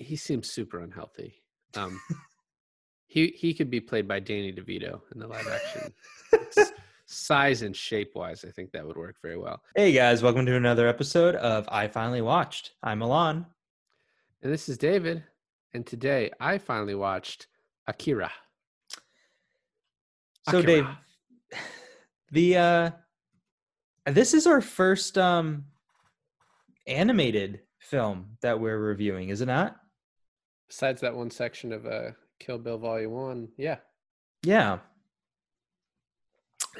he seems super unhealthy. Um, he he could be played by Danny DeVito in the live action. size and shape wise, I think that would work very well. Hey guys, welcome to another episode of I Finally Watched. I'm Milan. And this is David. And today I finally watched Akira. So Akira. Dave, the uh this is our first um animated film that we're reviewing, is it not? Besides that one section of uh Kill Bill Volume One, yeah. Yeah.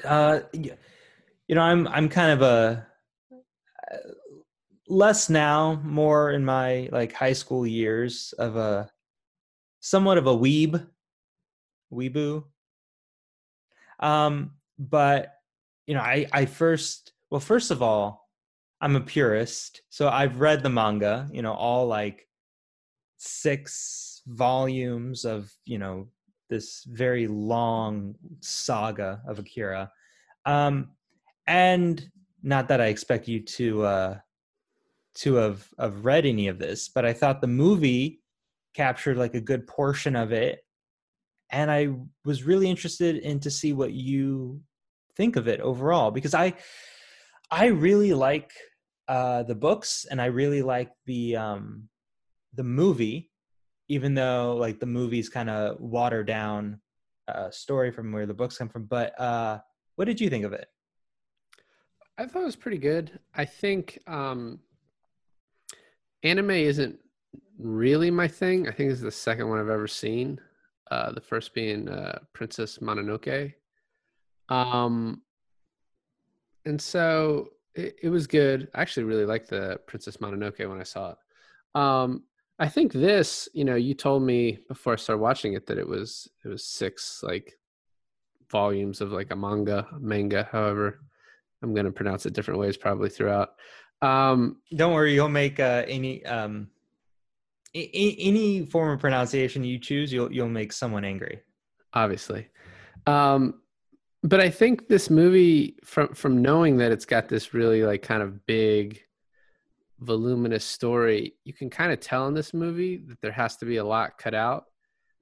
Uh you know, I'm I'm kind of a uh, less now, more in my like high school years of a somewhat of a weeb, weeboo. Um, but you know, I I first well, first of all, I'm a purist, so I've read the manga. You know, all like six volumes of you know this very long saga of Akira. Um, and not that I expect you to uh, to have have read any of this, but I thought the movie captured like a good portion of it, and I was really interested in to see what you think of it overall because I I really like uh, the books and I really like the um, the movie, even though like the movie's kind of watered down uh, story from where the books come from. But uh, what did you think of it? I thought it was pretty good. I think um, anime isn't really my thing. I think is the second one I've ever seen. Uh, the first being uh, Princess Mononoke. Um, and so it, it, was good. I actually really liked the Princess Mononoke when I saw it. Um, I think this, you know, you told me before I started watching it that it was it was six like volumes of like a manga, manga, however I'm going to pronounce it different ways probably throughout. Um, Don't worry, you'll make uh, any um, I- any form of pronunciation you choose, you'll you'll make someone angry. Obviously, um, but I think this movie, from from knowing that it's got this really like kind of big, voluminous story, you can kind of tell in this movie that there has to be a lot cut out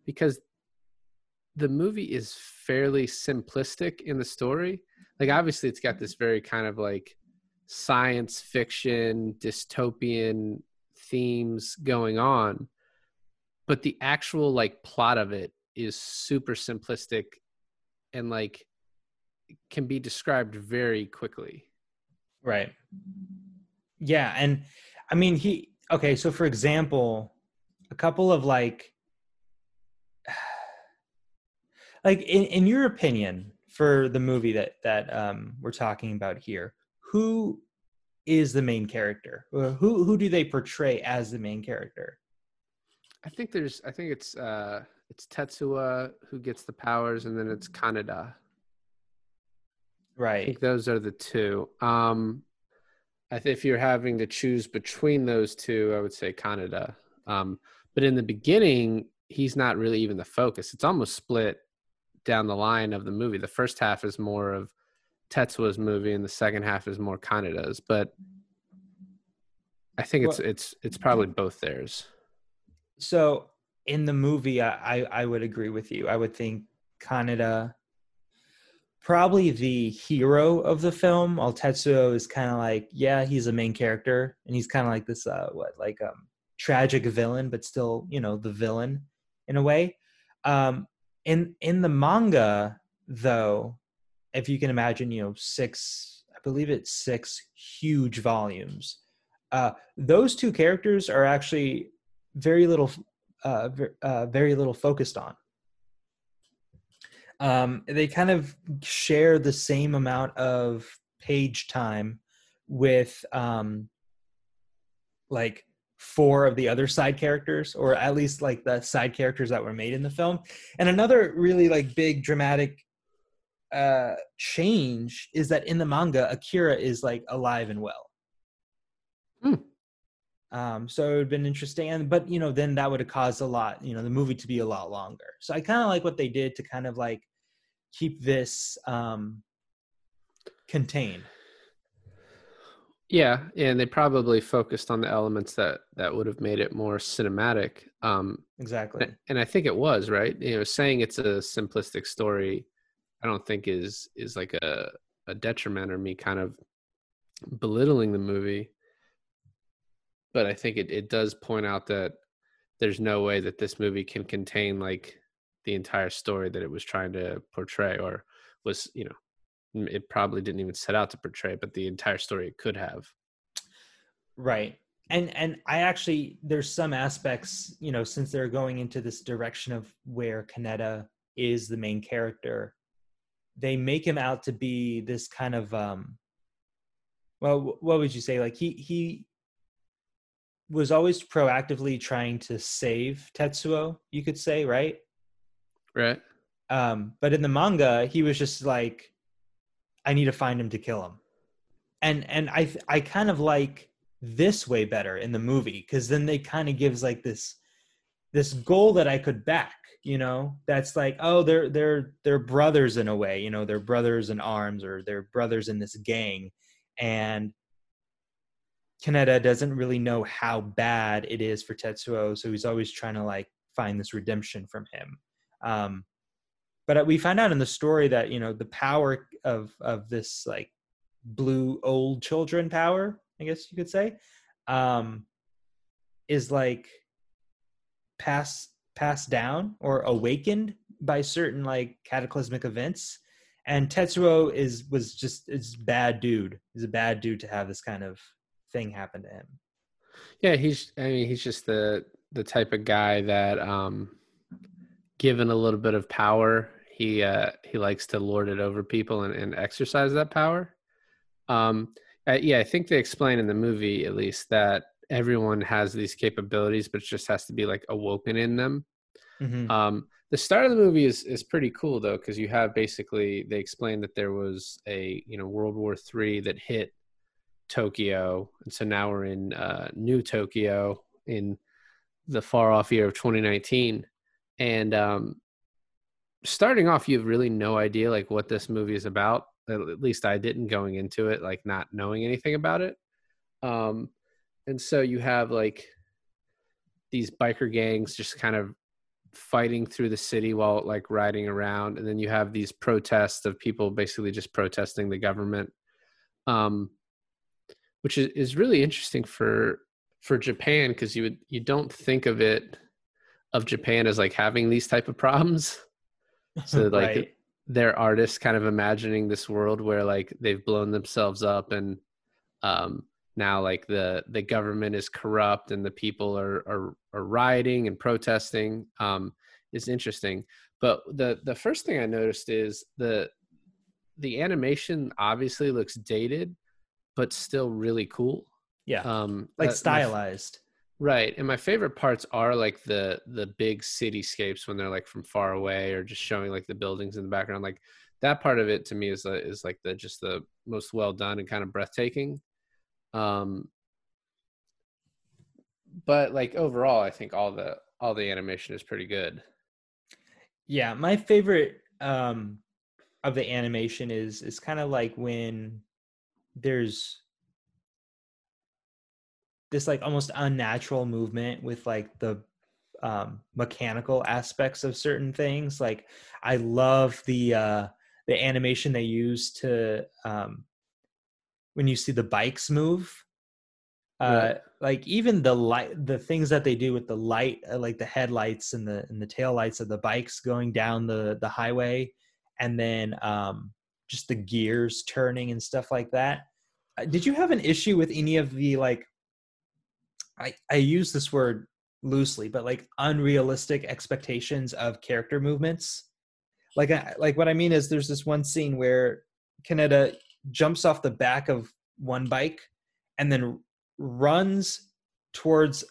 because the movie is fairly simplistic in the story. Like obviously, it's got this very kind of like science fiction dystopian themes going on but the actual like plot of it is super simplistic and like can be described very quickly right yeah and i mean he okay so for example a couple of like like in, in your opinion for the movie that that um we're talking about here who is the main character? Who who do they portray as the main character? I think there's I think it's uh it's Tetsuo who gets the powers and then it's Kaneda. Right. I think those are the two. Um if you're having to choose between those two, I would say Canada. Um but in the beginning, he's not really even the focus. It's almost split down the line of the movie. The first half is more of Tetsuo's movie, and the second half is more Kaneda's. But I think it's well, it's it's probably both theirs. So in the movie, I, I, I would agree with you. I would think Kaneda probably the hero of the film. While Tetsuo is kind of like, yeah, he's a main character, and he's kind of like this uh what like um tragic villain, but still you know the villain in a way. Um, in in the manga though if you can imagine, you know, six, I believe it's six huge volumes. Uh, those two characters are actually very little, uh, uh, very little focused on. Um, they kind of share the same amount of page time with um, like four of the other side characters or at least like the side characters that were made in the film. And another really like big dramatic uh change is that in the manga akira is like alive and well. Hmm. um so it would have been interesting and but you know then that would have caused a lot you know the movie to be a lot longer. So i kind of like what they did to kind of like keep this um contained yeah and they probably focused on the elements that that would have made it more cinematic Um, exactly. and, and I think it was right. You know, saying it's a simplistic story, I don't think is is like a a detriment or me kind of belittling the movie. But I think it it does point out that there's no way that this movie can contain like the entire story that it was trying to portray or was you know it probably didn't even set out to portray but the entire story it could have. Right. And and i actually there's some aspects you know since they're going into this direction of where kaneda is the main character they make him out to be this kind of um well what would you say? Like he he was always proactively trying to save tetsuo you could say right right. Um but in the manga he was just like i need to find him to kill him. And and i i kind of like this way better in the movie because then they kind of gives like this this goal that i could back you know? That's like oh they're they're they're brothers in a way you know? They're brothers in arms or they're brothers in this gang. And Kaneda doesn't really know how bad it is for Tetsuo, so he's always trying to like find this redemption from him. Um, but we find out in the story that you know the power of of this like blue old children power, I guess you could say, um, is like passed passed down or awakened by certain like cataclysmic events. And Tetsuo is was just is bad dude. He's a bad dude to have this kind of thing happen to him. Yeah, he's. I mean, he's just the the type of guy that, um, given a little bit of power, he uh, he likes to lord it over people and, and exercise that power. Um, yeah, I think they explain in the movie at least that everyone has these capabilities, but it just has to be like awoken in them. Mm-hmm. Um, the start of the movie is is pretty cool though, because you have basically they explain that there was a you know World War Three that hit Tokyo, and so now we're in uh, New Tokyo in the far off year of 2019, and um, starting off, you have really no idea like what this movie is about. At least I didn't going into it, like not knowing anything about it. Um, and so you have like these biker gangs just kind of fighting through the city while like riding around and then you have these protests of people basically just protesting the government um which is, is really interesting for for Japan because you would you don't think of it of Japan as like having these type of problems. So like right. they're artists kind of imagining this world where like they've blown themselves up and um now like the the government is corrupt and the people are are, are rioting and protesting um is interesting. But the the first thing I noticed is the the animation obviously looks dated but still really cool. yeah, Um, like that- my stylized. Right. And my favorite parts are like the the big cityscapes when they're like from far away or just showing like the buildings in the background. Like that part of it to me is uh, is like the just the most well done and kind of breathtaking. Um, but like overall, I think all the all the animation is pretty good. Yeah, my favorite um of the animation is is kind of like when there's this like almost unnatural movement with like the um mechanical aspects of certain things like i love the uh the animation they use to um when you see the bikes move uh Right. like even the light the things that they do with the light uh, like the headlights and the and the tail lights of the bikes going down the the highway and then um just the gears turning and stuff like that Uh, did you have an issue with any of the like i i use this word loosely but like unrealistic expectations of character movements. Like I, like what i mean is there's this one scene where kaneda jumps off the back of one bike and then runs towards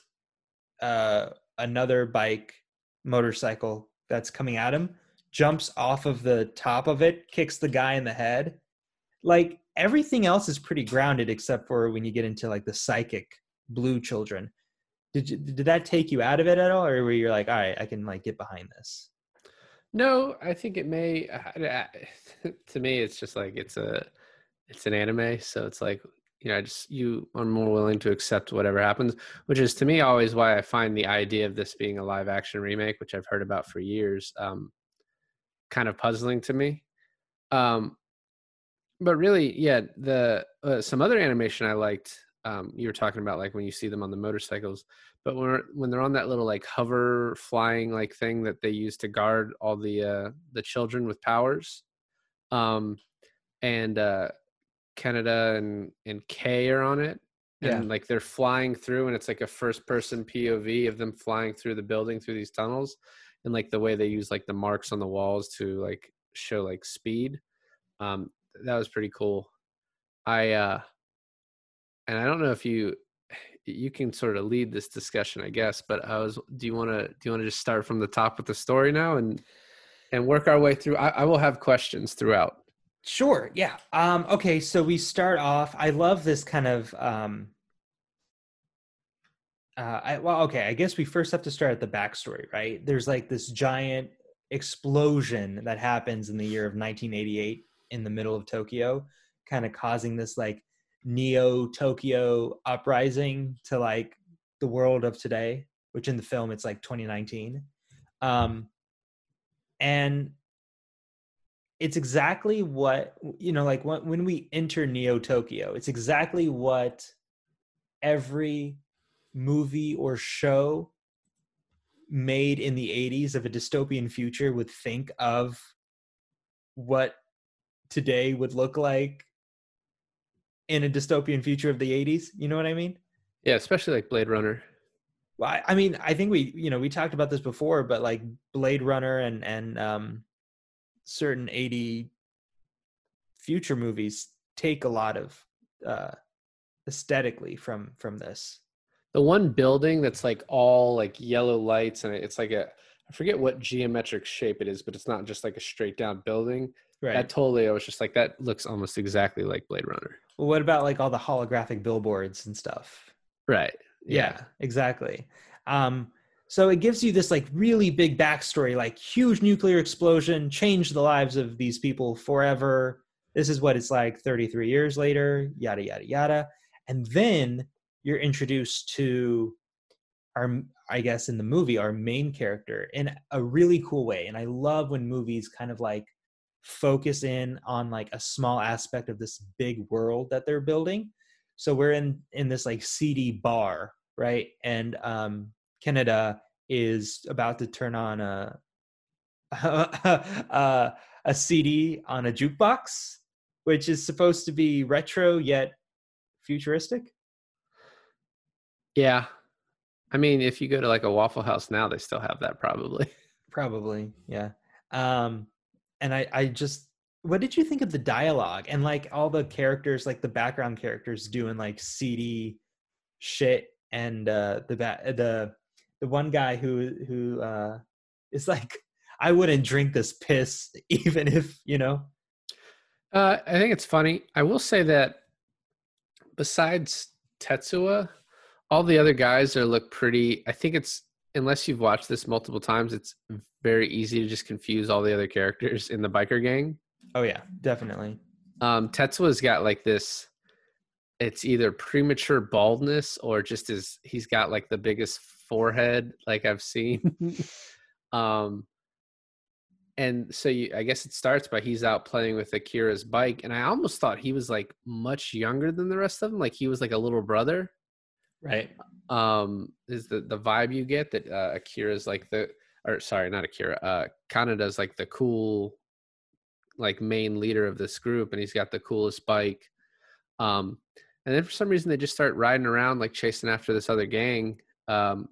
uh, another bike motorcycle that's coming at him jumps off of the top of it kicks the guy in the head. Like everything else is pretty grounded except for when you get into like the psychic blue children did you, did that take you out of it at all or were you like all right i can like get behind this No, I think it may. I- To me, it's just like it's a, it's an anime, so it's like you know, I just you are more willing to accept whatever happens, which is to me always why I find the idea of this being a live action remake, which I've heard about for years, um, kind of puzzling to me. Um, but really, yeah, the uh, some other animation I liked. Um, you were talking about like when you see them on the motorcycles, but when when they're on that little like hover flying like thing that they use to guard all the uh, the children with powers, um, and uh, Kaneda and and Kei are on it, and Yeah. like they're flying through, and it's like a first person POV of them flying through the building through these tunnels, and like the way they use like the marks on the walls to like show like speed. Um, that was pretty cool. I uh, and I don't know if you you can sort of lead this discussion, I guess. But I was, do you want to do you want to just start from the top with the story now and and work our way through? I, I will have questions throughout. Sure. Yeah. Um, okay. So we start off. I love this kind of. Um, uh, I, well, okay. I guess we first have to start at the backstory, right? There's like this giant explosion that happens in the year of 1988 in the middle of Tokyo, kind of causing this like neo Tokyo uprising to like the world of today, which in the film it's like 2019. Um, and it's exactly what you know like when, when we enter neo tokyo it's exactly what every movie or show made in the 80s of a dystopian future would think of what today would look like in a dystopian future of the 80s you know what i mean Yeah, especially like Blade Runner. well, I, I mean, I think we, you know, we talked about this before, but like Blade Runner and and um, certain eighty future movies take a lot of uh, aesthetically from from this. The one building that's like all like yellow lights and it's like a I forget what geometric shape it is, but it's not just like a straight down building. Right. That totally I was just like that looks almost exactly like Blade Runner. Well, what about like all the holographic billboards and stuff? Right. yeah, exactly. Um so it gives you this like really big backstory like huge nuclear explosion changed the lives of these people forever. This is what it's like 33 years later yada yada yada. And then you're introduced to our i guess in the movie our main character in a really cool way. And i love when movies kind of like focus in on like a small aspect of this big world that they're building so we're in in this like seedy bar right and um canada is about to turn on a a, a cd on a jukebox which is supposed to be retro yet futuristic Yeah. I mean, if you go to like a Waffle House now, they still have that probably. probably yeah um and i i just what did you think of the dialogue and like all the characters like the background characters doing like seedy shit and uh the ba- the the one guy who who uh is like i wouldn't drink this piss even if you know Uh, I think it's funny. I will say that besides Tetsuo, all the other guys are look pretty. I think it's unless you've watched this multiple times, it's very easy to just confuse all the other characters in the biker gang. oh yeah definitely Um, Tetsuo's got like this. It's either premature baldness or just his. He's got like the biggest forehead like I've seen. um, and so you, I guess it starts by he's out playing with Akira's bike, and I almost thought he was like much younger than the rest of them, like he was like a little brother. right Um, is the the vibe you get that uh, Akira's like the or sorry, not Akira. Uh, Kanada's like the cool, like main leader of this group, and he's got the coolest bike. Um, and then for some reason they just start riding around like chasing after this other gang. Um,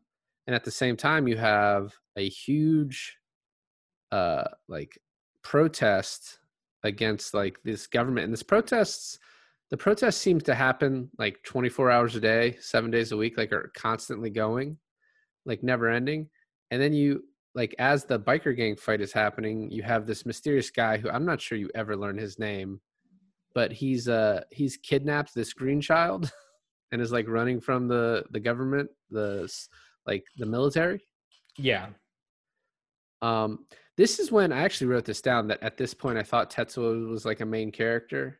and at the same time you have a huge uh like protest against like this government and this protests the protests seem to happen like 24 hours a day seven days a week like are constantly going like never ending and then you like as the biker gang fight is happening you have this mysterious guy who i'm not sure you ever learn his name but he's uh he's kidnapped this green child and is like running from the the government the s- like the military. Yeah. Um this is when i actually wrote this down that at this point i thought tetsuo was like a main character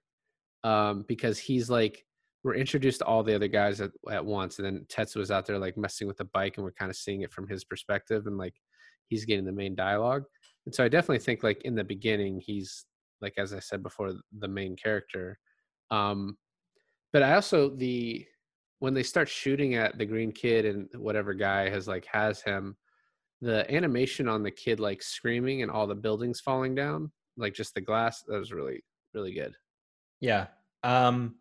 um because he's like we're introduced to all the other guys at, at once and then tetsuo was out there like messing with the bike and we're kind of seeing it from his perspective and like he's getting the main dialogue. And so i definitely think like in the beginning he's like as i said before the main character. Um but i also the when they start shooting at the green kid and whatever guy has like has him the animation on the kid like screaming and all the buildings falling down like just the glass that was really really good. Yeah. Um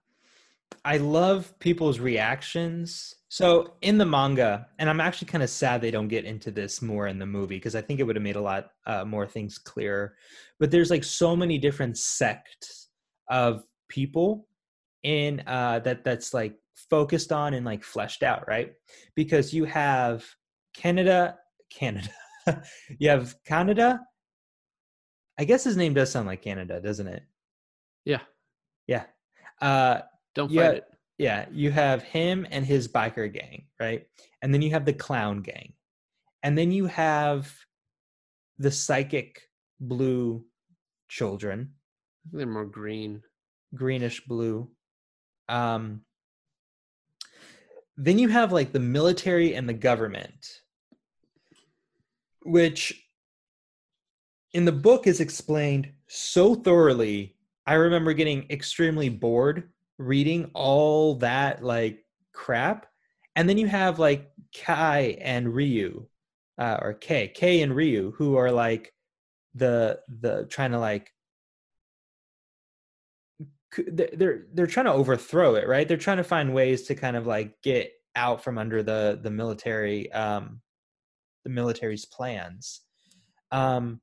I love people's reactions. So in the manga, and I'm actually kind of sad they don't get into this more in the movie because I think it would have made a lot uh, more things clearer. But there's like so many different sects of people in uh, that that's like focused on and like fleshed out, right? Because you have Canada, Canada, you have Canada. I guess his name does sound like Canada, doesn't it? Yeah. Yeah. Uh, don't fight it. Yeah, you have him and his biker gang, right? And then you have the clown gang. And then you have the psychic blue children. They're more green. Greenish blue. Um then you have like the military and the government which in the book is explained so thoroughly i remember getting extremely bored reading all that like crap. And then you have like kai and ryu uh, or k k and ryu who are like the the trying to like they're they're trying to overthrow it right? They're trying to find ways to kind of like get out from under the the military um the military's plans. Um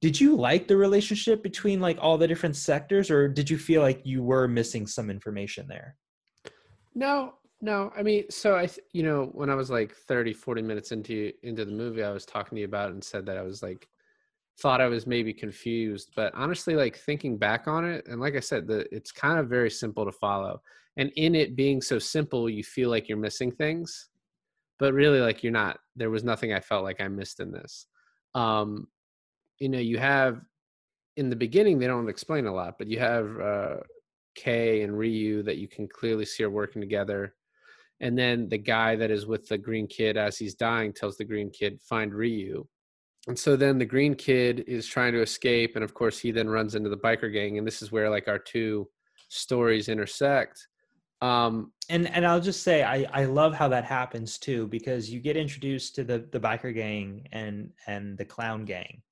did you like the relationship between like all the different sectors or did you feel like you were missing some information there? No no. I mean so i you know when i was like 30 40 minutes into into the movie i was talking to you about and said that i was like thought i was maybe confused. But honestly like thinking back on it and like i said the it's kind of very simple to follow. And in it being so simple you feel like you're missing things but really like you're not there was nothing i felt like i missed in this. Um you know you have in the beginning they don't explain a lot but you have uh kei and ryu that you can clearly see are working together and then the guy that is with the green kid as he's dying tells the green kid find ryu. And so then the green kid is trying to escape and of course he then runs into the biker gang and this is where like our two stories intersect um and and i'll just say i i love how that happens too because you get introduced to the the biker gang and and the clown gang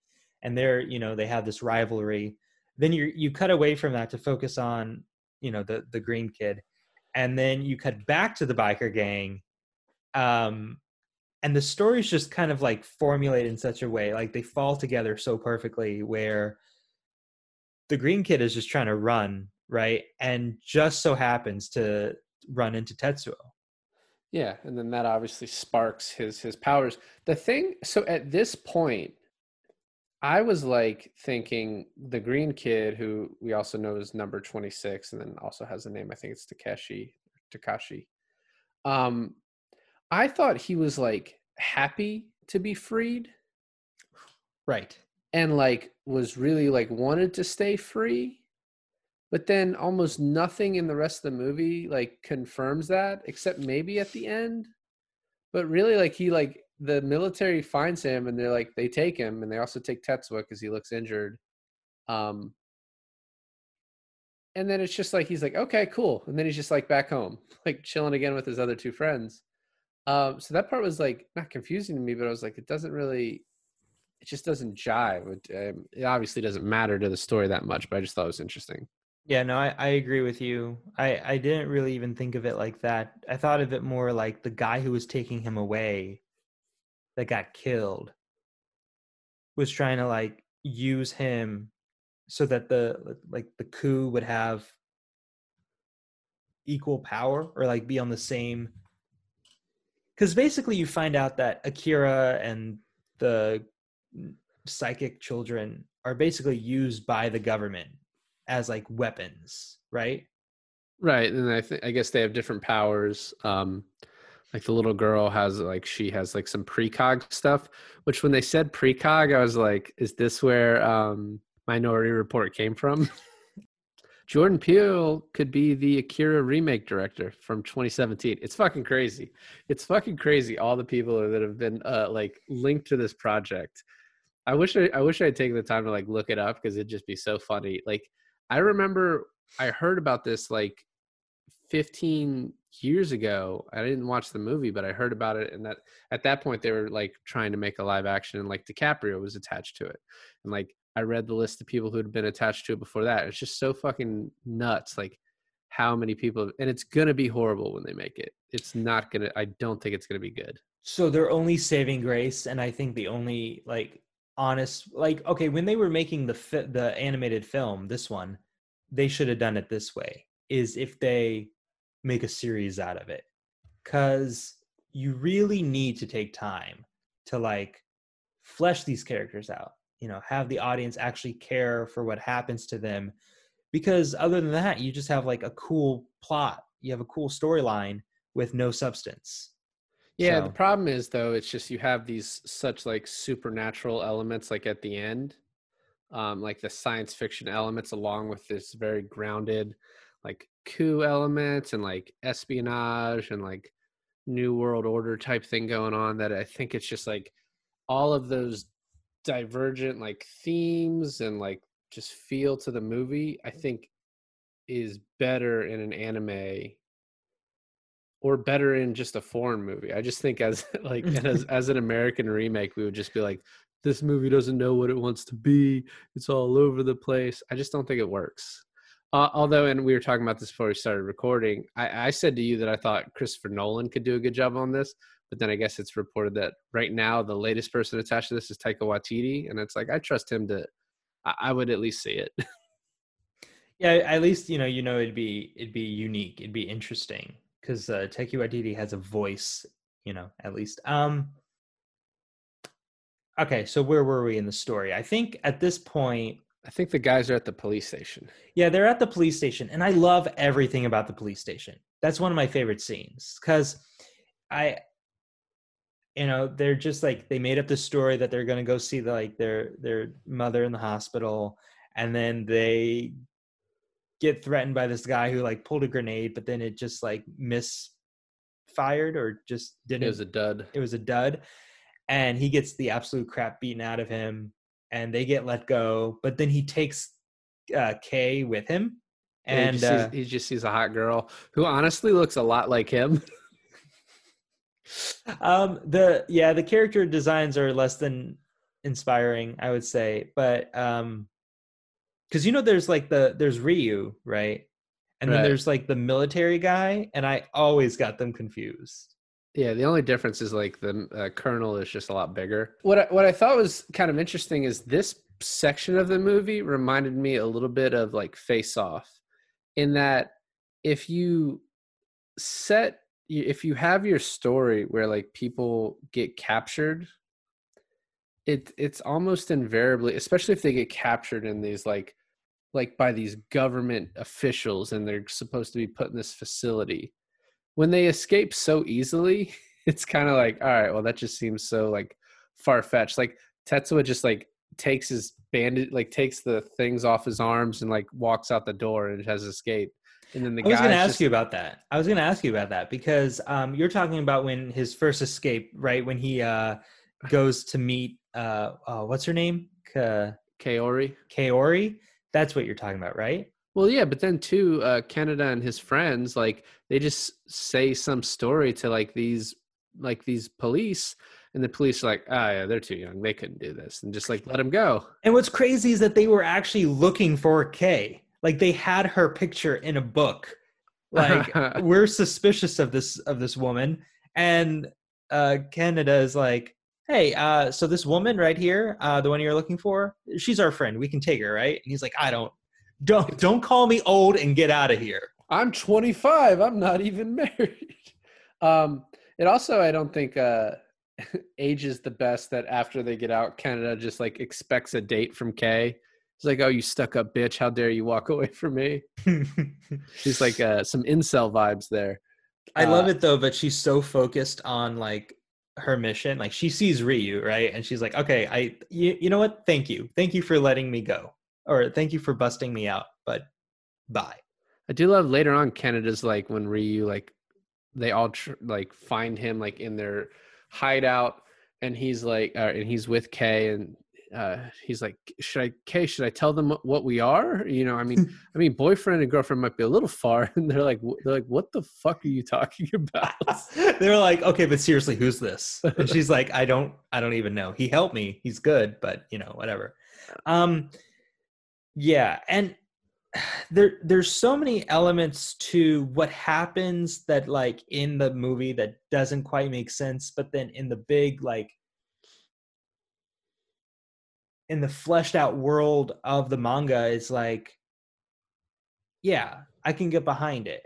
and they're you know they have this rivalry then you you cut away from that to focus on you know the the green kid. And then you cut back to the biker gang um and the stories just kind of like formulate in such a way like they fall together so perfectly where the green kid is just trying to run right and just so happens to run into tetsuo. Yeah and then that obviously sparks his his powers. The thing so at this point I was like thinking the green kid who we also know is number 26 and then also has a name I think it's Takeshi Takashi. Um I thought he was like happy to be freed. Right. And like was really like wanted to stay free. But then almost nothing in the rest of the movie like confirms that except maybe at the end. But really like he like the military finds him and they're like they take him and they also take Tetsuo because he looks injured. Um, and then it's just like he's like, okay, cool, and then he's just like back home, like chilling again with his other two friends. Um, so that part was like not confusing to me, but I was like, it doesn't really, it just doesn't jive. It, um, it obviously doesn't matter to the story that much, but I just thought it was interesting. Yeah, no, I, I agree with you. I, I didn't really even think of it like that. I thought of it more like the guy who was taking him away that got killed was trying to like use him so that the like the coup would have equal power or like be on the same because basically you find out that akira and the psychic children are basically used by the government as like weapons right? Right and i think i guess they have different powers um like the little girl has like she has like some precog stuff which when they said precog i was like is this where um minority report came from Jordan Peele could be the Akira remake director from 2017. It's fucking crazy. It's fucking crazy. All the people that have been uh, like linked to this project. I wish I, I wish I'd taken the time to like look it up because it'd just be so funny. Like I remember I heard about this like 15 years ago. I didn't watch the movie, but I heard about it, and that at that point they were like trying to make a live action, and like DiCaprio was attached to it, and like I read the list of people who had been attached to it before that. It's just so fucking nuts, like how many people, and it's gonna be horrible when they make it. It's not gonna. I don't think it's gonna be good. So they're only saving grace, and I think the only like honest, like okay, when they were making the fi- the animated film, this one, they should have done it this way. Is if they make a series out of it, because you really need to take time to like flesh these characters out you know have the audience actually care for what happens to them because other than that you just have like a cool plot you have a cool storyline with no substance. Yeah So- the problem is though it's just you have these such like supernatural elements like at the end um like the science fiction elements along with this very grounded like coup elements and like espionage and like new world order type thing going on that i think it's just like all of those divergent like themes and like just feel to the movie i think is better in an anime or better in just a foreign movie. I just think as like and as, as an american remake we would just be like this movie doesn't know what it wants to be. It's all over the place. I just don't think it works uh, although and we were talking about this before we started recording I, I said to you that i thought christopher nolan could do a good job on this but then I guess it's reported that right now the latest person attached to this is Taika Waititi, and it's like I trust him to. I, I would at least see it. yeah at least you know you know it'd be it'd be unique it'd be interesting because uh Taika Waititi has a voice you know at least um okay so where were we in the story i think at this point I think the guys are at the police station. Yeah, they're at the police station, and I love everything about the police station. That's one of my favorite scenes because I, you know, they're just like they made up the story that they're gonna go see the, like their their mother in the hospital, and then they get threatened by this guy who like pulled a grenade, but then it just like misfired or just didn't. It was a dud. it was a dud, and he gets the absolute crap beaten out of him, and they get let go. But then he takes uh, Kei with him, And and he, just uh, sees, he just sees a hot girl who honestly looks a lot like him. um the yeah the character designs are less than inspiring i would say but um because you know there's like the there's ryu right and then there's like the military guy and i always got them confused Yeah, the only difference is like the uh, colonel is just a lot bigger. What I, what I thought was kind of interesting is this section of the movie reminded me a little bit of like Face Off, in that if you set if you have your story where like people get captured, it it's almost invariably, especially if they get captured in these like like by these government officials and they're supposed to be put in this facility when they escape so easily, it's kind of like, all right, well, that just seems so like far fetched. Like Tetsuo just like takes his bandage, like takes the things off his arms and like walks out the door and has escaped. And then the i was going to ask you about that i was going to ask you about that because um you're talking about when his first escape right when he uh goes to meet uh, uh what's her name Ka- Kaori. kaori that's what you're talking about right Well, yeah, but then too, uh, Canada and his friends, like they just say some story to like these, like these police, and the police are like, ah, yeah, they're too young, they couldn't do this, and just like let him go. And what's crazy is that they were actually looking for Kei. Like they had her picture in a book. Like we're suspicious of this of this woman, and uh, Canada is like, "Hey, uh, so this woman right here, uh, the one you're looking for, she's our friend. We can take her, right?" And he's like, "I don't, don't, don't call me old and get out of here." I'm 25. I'm not even married. Um, it also, I don't think, uh, age is the best that after they get out, Canada just like expects a date from Kei. He's like, "Oh, you stuck up bitch! How dare you walk away from me?" She's like uh, some incel vibes there. I love Uh, it though, but she's so focused on like her mission. Like she sees Ryu, right? And she's like, okay, I, you, you know what? Thank you. Thank you for letting me go. Or thank you for busting me out. But bye. I do love later on Canada's like when Ryu like they all tr- like find him like in their hideout and he's like uh, and he's with Kei and uh, he's like, should I, Kei, should I tell them what we are? You know, I mean, I mean, boyfriend and girlfriend might be a little far, and they're like, they're like, what the fuck are you talking about? they're like, okay, but seriously, who's this? And she's like, I don't, I don't even know. He helped me. He's good, but you know, whatever. Um, yeah, and there, there's so many elements to what happens that, like, in the movie that doesn't quite make sense, but then in the big, like in the fleshed out world of the manga is like yeah i can get behind it.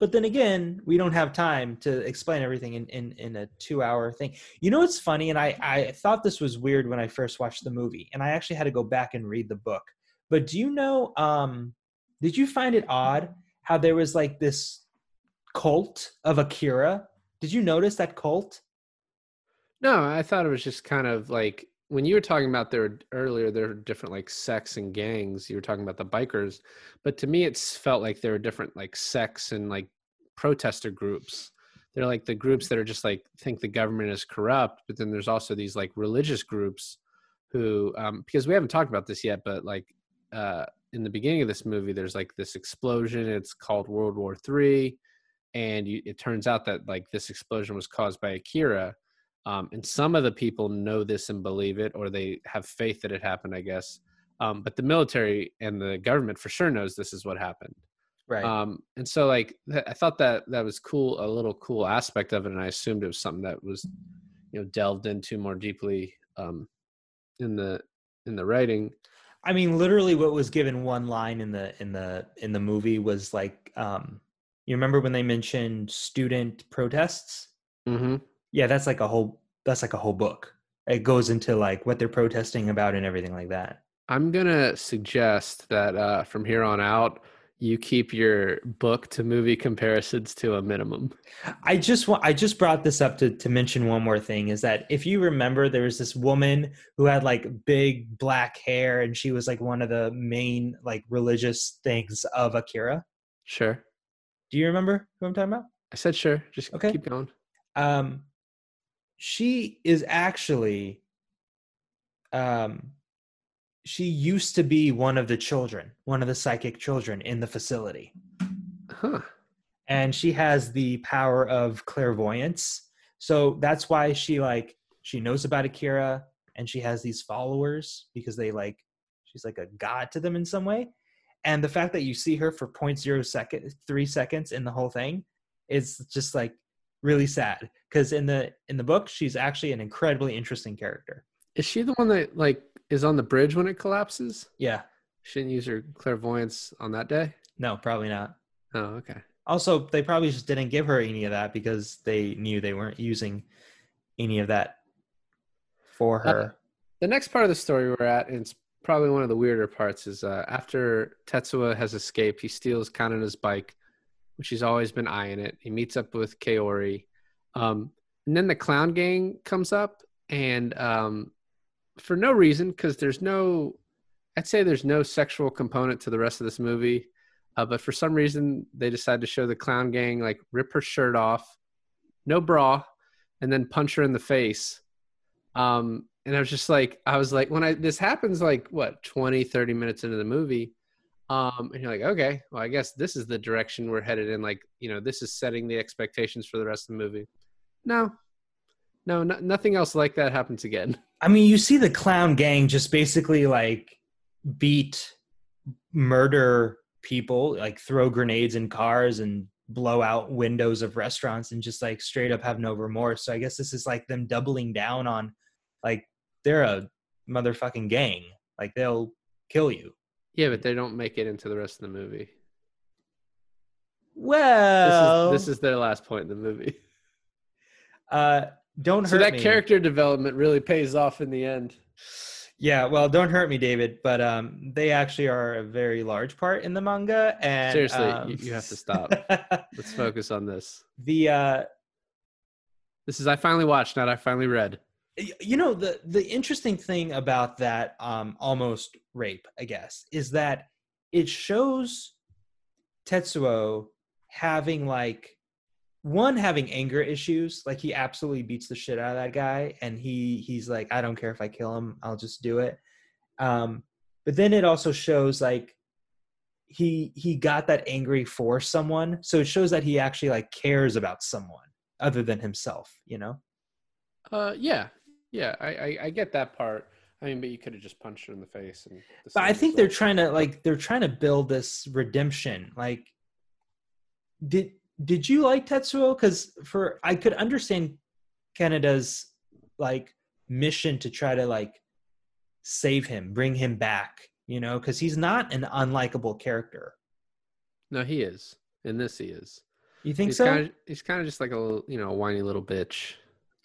But then again we don't have time to explain everything in, in, in a two hour thing. You know what's funny? And I, I thought this was weird when i first watched the movie and i actually had to go back and read the book but do you know um did you find it odd how there was like this cult of akira did you notice that cult no i thought it was just kind of like when you were talking about there earlier, there are different like sects and gangs. You were talking about the bikers, but to me, it's felt like there are different like sects and like protester groups. They're like the groups that are just like think the government is corrupt, but then there's also these like religious groups who, um, because we haven't talked about this yet, but like uh, in the beginning of this movie, there's like this explosion. It's called World War Three, and you, it turns out that like this explosion was caused by Akira um, and some of the people know this and believe it, or they have faith that it happened, I guess. Um, but the military and the government for sure knows this is what happened. Right. Um, and so, like, th- I thought that that was cool, a little cool aspect of it, and I assumed it was something that was, you know, delved into more deeply um, in the in the writing. I mean, literally, what was given one line in the in the in the movie was like, um, you remember when they mentioned student protests? Mm-hmm. Yeah that's like a whole that's like a whole book. It goes into like what they're protesting about and everything like that. I'm gonna suggest that uh, from here on out you keep your book to movie comparisons to a minimum. I just want i just brought this up to, to mention one more thing is that if you remember there was this woman who had like big black hair and she was like one of the main like religious things of akira. Sure. Do you remember who i'm talking about? I said sure. Just okay. keep going. Um she is actually um she used to be one of the children one of the psychic children in the facility. Huh. And she has the power of clairvoyance. So that's why she like she knows about akira and she has these followers because they like she's like a god to them in some way. And the fact that you see her for 0.0 second 3 seconds in the whole thing is just like really sad. Because in the in the book she's actually an incredibly interesting character. Is she the one that like is on the bridge when it collapses? Yeah. She didn't use her clairvoyance on that day? No probably not. Oh okay. Also they probably just didn't give her any of that because they knew they weren't using any of that for uh, her. uh, the next part of the story we're at and it's probably one of the weirder parts is uh, after tetsuo has escaped he steals kanana's bike which he's always been eyeing it. He meets up with Kaori. Um, and then the clown gang comes up, and um, for no reason, because there's no, I'd say there's no sexual component to the rest of this movie. Uh, but for some reason, they decide to show the clown gang like rip her shirt off, no bra, and then punch her in the face. Um, and I was just like, I was like, when I this happens, like what 20, 30 minutes into the movie, um, and you're like, okay, well, I guess this is the direction we're headed in. Like, you know, this is setting the expectations for the rest of the movie. No, no, no nothing else like that happens again. I mean, you see the clown gang just basically like beat, murder people, like throw grenades in cars and blow out windows of restaurants and just like straight up have no remorse. So I guess this is like them doubling down on like they're a motherfucking gang. Like they'll kill you. Yeah, but they don't make it into the rest of the movie. Well, this is, this is their last point in the movie. Uh, don't so hurt So that me. character development really pays off in the end. Yeah, well, don't hurt me, David. But um, they actually are a very large part in the manga. And seriously, um, you, you have to stop. Let's focus on this. The uh, this is I finally watched, not I finally read you know the the interesting thing about that um almost rape i guess is that it shows Tetsuo having like one having anger issues, like he absolutely beats the shit out of that guy, and he he's like, I don't care if I kill him, I'll just do it. Um, but then it also shows like he he got that angry for someone, so it shows that he actually like cares about someone other than himself, you know? Uh, yeah, yeah, I, I, I get that part. I mean, but you could have just punched her in the face. And the But I think they're trying to like they're trying to build this redemption. Like, did did you like Tetsuo? Because for I could understand Kaneda's like mission to try to like save him, bring him back. You know, because he's not an unlikable character. No, he is. In this, he is. You think he's so? Kind of, he's kind of just like a little, you know, whiny little bitch.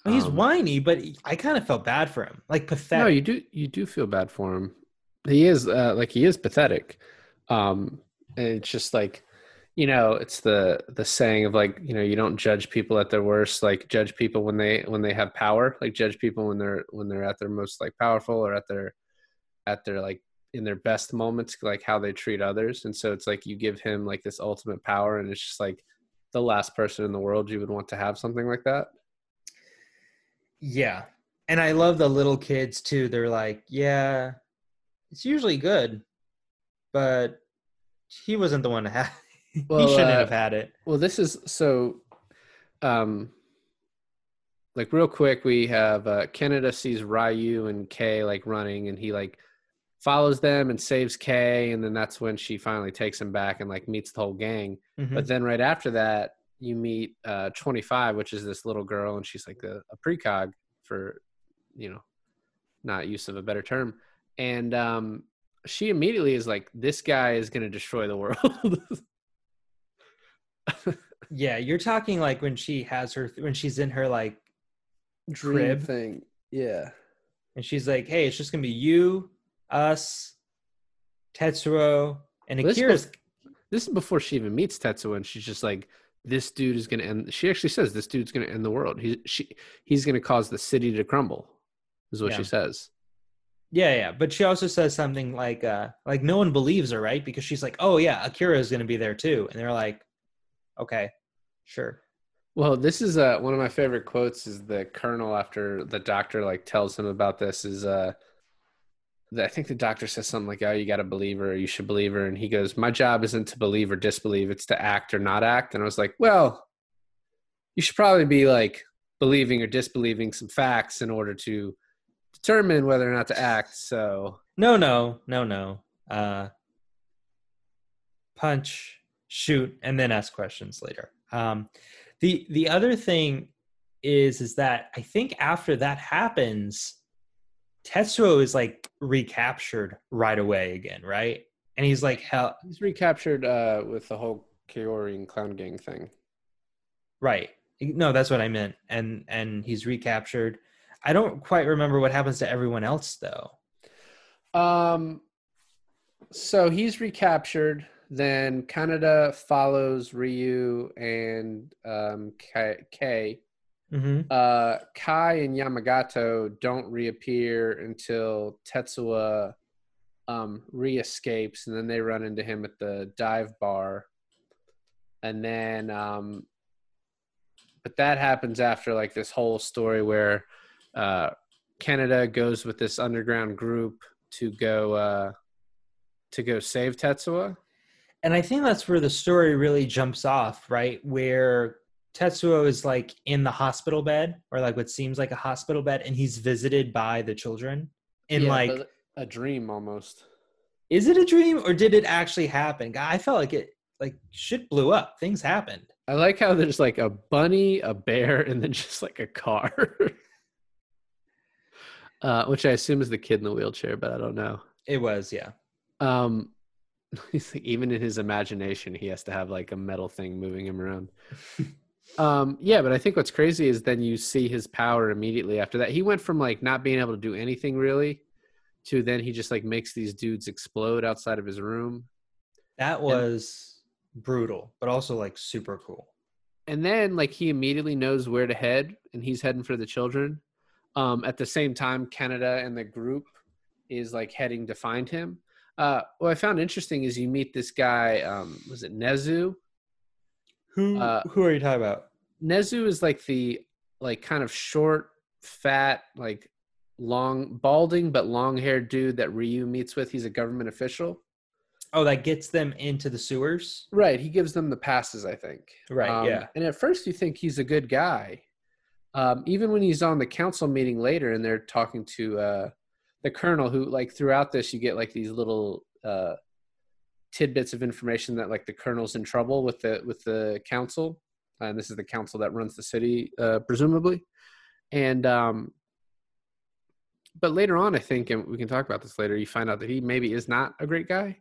He's Um, whiny, but I kind of felt bad for him, like pathetic. No, you do. You do feel bad for him. He is uh, like he is pathetic. Um, and it's just like, you know, it's the the saying of like, you know, you don't judge people at their worst. Like judge people when they when they have power. Like judge people when they're when they're at their most like powerful or at their at their like in their best moments, like how they treat others. And so it's like you give him like this ultimate power, and it's just like the last person in the world you would want to have something like that. Yeah. And I love the little kids too. They're like, yeah, it's usually good, but he wasn't the one to have Well, he shouldn't uh, have had it. Well, this is so. Um, like real quick, we have uh, Kaneda sees Ryu and Kei like running, and he like follows them and saves Kei, and then that's when she finally takes him back and like meets the whole gang. Mhm. But then right after that, you meet uh, 25, which is this little girl, and she's like a, a precog for, you know, not use of a better term, and um, she immediately is like, "This guy is going to destroy the world." yeah, you're talking like when she has her when she's in her like dream Crib. thing. Yeah. and she's like, "Hey, it's just gonna be you, us, Tetsuo, and Well, this Akira's." This is before she even meets Tetsuo, and she's just like, "This dude is gonna end." She actually says, "This dude's gonna end the world. He's she he's gonna cause the city to crumble." Is what Yeah. she says. Yeah, yeah, but she also says something like, uh, "Like no one believes her, right?" Because she's like, "Oh yeah, Akira is gonna be there too," and they're like, "Okay, sure." Well, this is uh, one of my favorite quotes. Is the colonel after the doctor like tells him about this? Is uh, the, I think the doctor says something like, "Oh, you got to believe her. You should believe her." And he goes, "My job isn't to believe or disbelieve. It's to act or not act." And I was like, "Well, you should probably be like believing or disbelieving some facts in order to determine whether or not to act." So No, no, no, no. Uh, punch, shoot, and then ask questions later. Um, the the other thing is is that I think after that happens, Tetsuo is like recaptured right away again, right? And he's like, "Hell, he's recaptured uh, with the whole Kaori and Clown Gang thing. right? No, that's what I meant." And and he's recaptured. I don't quite remember what happens to everyone else though. Um, so he's recaptured. Then Kaneda follows Ryu and um, Kei. Kei. Mm-hmm. Uh, Kai and Yamagata don't reappear until Tetsuo um, re-escapes, and then they run into him at the dive bar. And then, um, but that happens after like this whole story where uh, Kaneda goes with this underground group to go uh, to go save Tetsuo. And I think that's where the story really jumps off, right? Where Tetsuo is like in the hospital bed, or like what seems like a hospital bed, and he's visited by the children. in Yeah, like, a dream almost. is it a dream or did it actually happen? I felt like it, like shit blew up. Things happened. I like how there's like a bunny, a bear, and then just like a car. uh, which I assume is the kid in the wheelchair, but I don't know. It was, yeah. Um, he's like, even in his imagination, he has to have like a metal thing moving him around. um, yeah, but I think what's crazy is then you see his power immediately after that. He went from like not being able to do anything really to then he just like makes these dudes explode outside of his room. That was brutal, but also like super cool. and then like he immediately knows where to head and he's heading for the children um at the same time kaneda and the group is like heading to find him Uh, what I found interesting is you meet this guy. Um, was it Nezu? Who Uh, who are you talking about? Nezu is like the like kind of short, fat, like long, balding but long-haired dude that Ryu meets with. He's a government official. Oh, that gets them into the sewers. Right. He gives them the passes, I think. Right. Um, yeah. And at first, you think he's a good guy. Um, even when he's on the council meeting later and they're talking to uh, the colonel, who, like, throughout this, you get like these little uh, tidbits of information that, like, the colonel's in trouble with the with the council, and this is the council that runs the city, uh, presumably. And um, but later on, I think, and we can talk about this later, you find out that he maybe is not a great guy.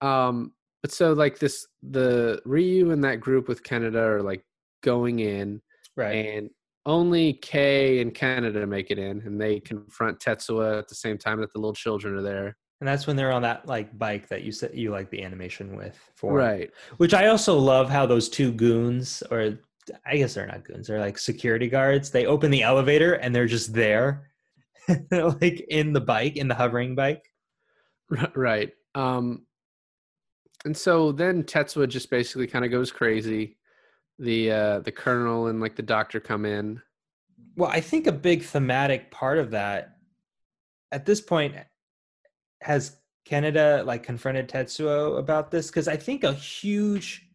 Um, but so like this, the Ryu and that group with Kaneda are like going in, Right. and only Kei and Kaneda make it in, and they confront Tetsuo at the same time that the little children are there. And that's when they're on that like bike that you said you like the animation with for Right. Which I also love how those two goons, or I guess they're not goons, they're like security guards. They open the elevator and they're just there, like in the bike, in the hovering bike. Right. Um, and so then Tetsuo just basically kind of goes crazy. The uh, the colonel and like the doctor come in. Well, I think a big thematic part of that at this point has Kaneda like confronted Tetsuo about this because I think a huge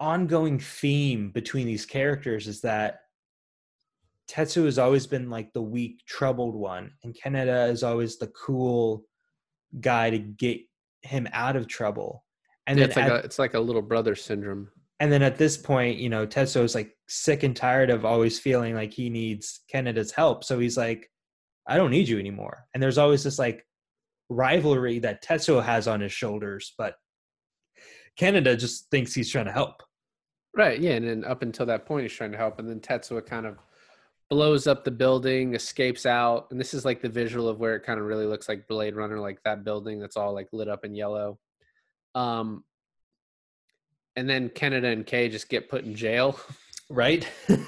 ongoing theme between these characters is that Tetsuo has always been like the weak, troubled one, and Kaneda is always the cool guy to get him out of trouble. And Yeah, it's like at- a it's like a little brother syndrome. And then at this point, you know, Tetsuo is like sick and tired of always feeling like he needs Kaneda's help. So he's like, I don't need you anymore. And there's always this like rivalry that Tetsuo has on his shoulders, but Kaneda just thinks he's trying to help. Right. Yeah. And then up until that point, he's trying to help, and then Tetsuo kind of blows up the building, escapes out, and this is like the visual of where it kind of really looks like Blade Runner, like that building that's all like lit up in yellow. Um, and then Kaneda and Kei just get put in jail. Right?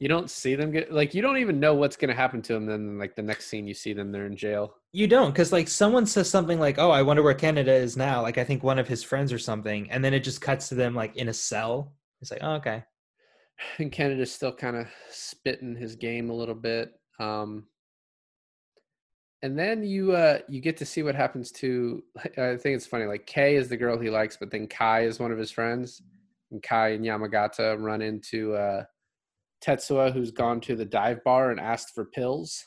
You don't see them get like you don't even know what's gonna happen to them. Then like the next scene, you see them they're in jail. you don't, because like someone says something like, Oh, I wonder where Kaneda is now. Like I think one of his friends or something. And then it just cuts to them like in a cell. It's like, oh, okay. and Kaneda's still kind of spitting his game a little bit. Um, and then you uh, you get to see what happens to. I think it's funny. Like Kei is the girl he likes, but then Kai is one of his friends, and Kai and Yamagata run into uh, Tetsuo, who's gone to the dive bar and asked for pills.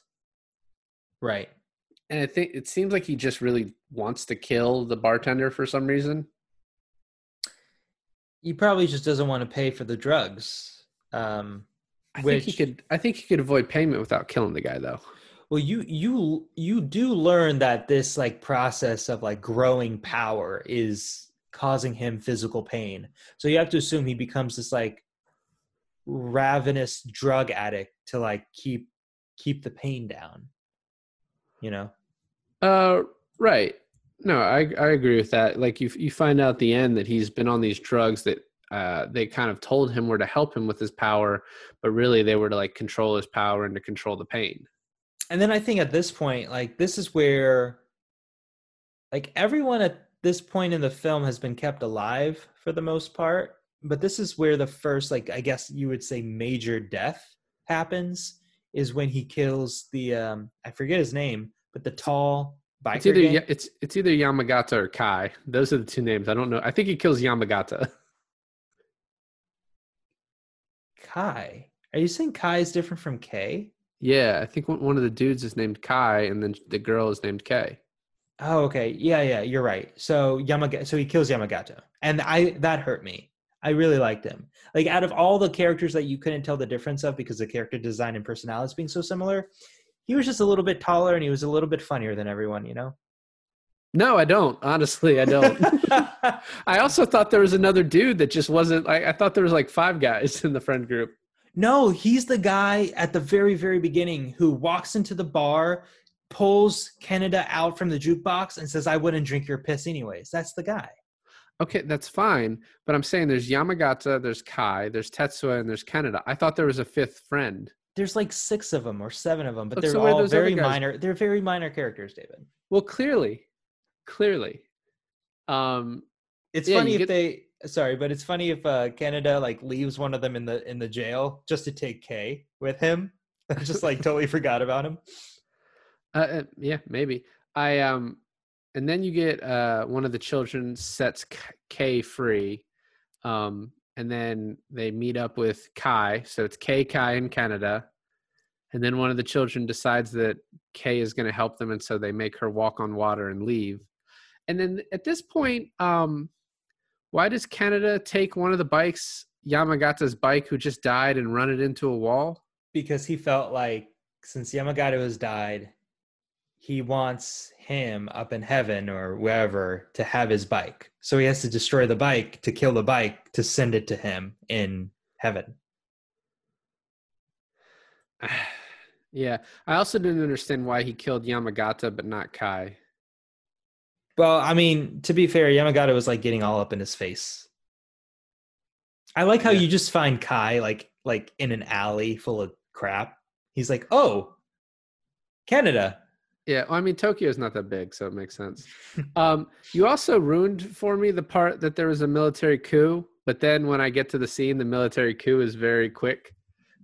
Right. And I think it seems like he just really wants to kill the bartender for some reason. He probably just doesn't want to pay for the drugs. Um I think he could. I think he could avoid payment without killing the guy, though. Well, you you you do learn that this like process of like growing power is causing him physical pain. So you have to assume he becomes this like ravenous drug addict to like keep keep the pain down. You know. Uh, right. No, I I agree with that. Like you you find out at the end that he's been on these drugs that uh they kind of told him were to help him with his power, but really they were to like control his power and to control the pain. And then I think at this point like this is where like everyone at this point in the film has been kept alive for the most part, but this is where the first like I guess you would say major death happens is when he kills the um I forget his name, but the tall biker It's either gang. It's it's either Yamagata or Kai. Those are the two names. I don't know. I think he kills Yamagata. Kai. Are you saying Kai is different from Kei? Yeah, I think one of the dudes is named Kai, and then the girl is named Kei. Oh, okay. Yeah, yeah, you're right. So Yamagata so he kills Yamagata. And I that hurt me. I really liked him. Like out of all the characters that you couldn't tell the difference of because the character design and personalities being so similar, he was just a little bit taller and he was a little bit funnier than everyone, you know? No, I don't. Honestly, I don't. I also thought there was another dude that just wasn't. Like, I thought there was like five guys in the friend group. No, he's the guy at the very, very beginning who walks into the bar, pulls Kaneda out from the jukebox, and says, I wouldn't drink your piss anyways. That's the guy. Okay, that's fine. But I'm saying there's Yamagata, there's Kai, there's Tetsuo, and there's Kaneda. I thought there was a fifth friend. there's like six of them or seven of them, but Look, they're so all very minor. They're very minor characters, David. Well, clearly, clearly. Um, It's Yeah, funny if get- they sorry, but it's funny if uh, Kaneda like leaves one of them in the in the jail just to take Kei with him. just like totally forgot about him. uh, uh, yeah, maybe. I um, and then you get uh one of the children sets K- free, um, and then they meet up with Kai. So it's Kei, Kai in Kaneda, and then one of the children decides that Kei is going to help them, and so they make her walk on water and leave. And then at this point, um, why does Kaneda take one of the bikes, Yamagata's bike, who just died, and run it into a wall? because he felt like since Yamagata has died, he wants him up in heaven or wherever to have his bike. So he has to destroy the bike to kill the bike to send it to him in heaven. yeah, I also didn't understand why he killed Yamagata but not Kai. Well, I mean, to be fair, Yamagata was like getting all up in his face. I like how Yeah. you just find Kai like like in an alley full of crap. He's like, "Oh, Kaneda." Yeah, well, I mean Tokyo's not that big, so it makes sense. um, you also ruined for me the part that there was a military coup, but then when I get to the scene, the military coup is very quick.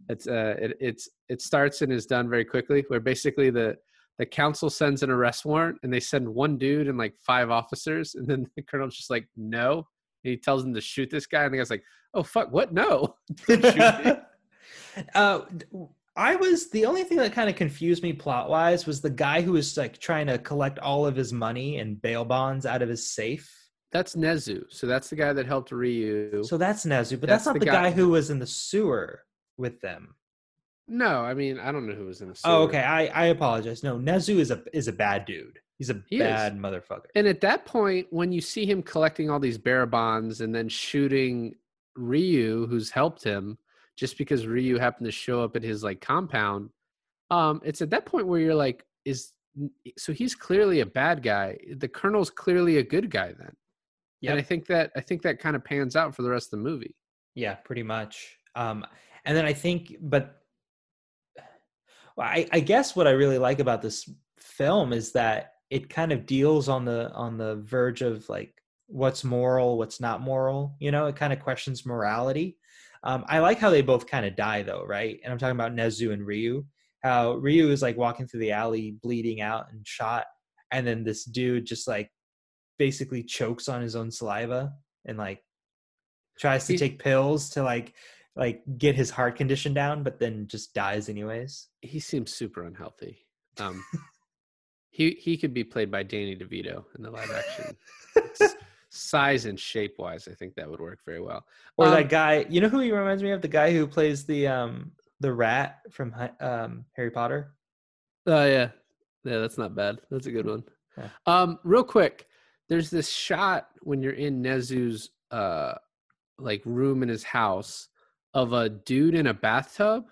It's uh, it, it's it starts and is done very quickly. Where basically the the council sends an arrest warrant, and they send one dude and like five officers, and then the colonel's just like, no, and he tells them to shoot this guy, and the guy's like, oh fuck, what? No, uh, I was the only thing that kind of confused me plot wise was the guy who was like trying to collect all of his money and bail bonds out of his safe. That's Nezu. So that's the guy that helped Ryu. So that's Nezu, but That's that's, not the the, guy- guy, who was in the sewer with them. No, I mean I don't know who was in the. Oh, okay. I, I apologize. No, Nezu is a is a bad dude. He's a He is. bad motherfucker. And at that point, when you see him collecting all these bearer bonds and then shooting Ryu, who's helped him, just because Ryu happened to show up at his like compound, um, it's at that point where you're like, is so he's clearly a bad guy. The Colonel's clearly a good guy then. Yep. And I think that I think that kind of pans out for the rest of the movie. Yeah, pretty much. Um, and then I think, but I, I guess what I really like about this film is that it kind of deals on the on the verge of like what's moral, what's not moral. You know, it kind of questions morality. Um, I like how they both kind of die though, right? And I'm talking about Nezu and Ryu. How Ryu is like walking through the alley, bleeding out and shot, and then this dude just like basically chokes on his own saliva and like tries to He- take pills to like like get his heart condition down, but then just dies anyways. He seems super unhealthy. Um, he he could be played by Danny DeVito in the live action. Size and shape wise, I think that would work very well. Or Um, that guy, you know who he reminds me of? The guy who plays the um the rat from um Harry Potter. Oh yeah, yeah, that's not bad. That's a good one. Yeah. Um, real quick, there's this shot when you're in Nezu's uh like room in his house of a dude in a bathtub,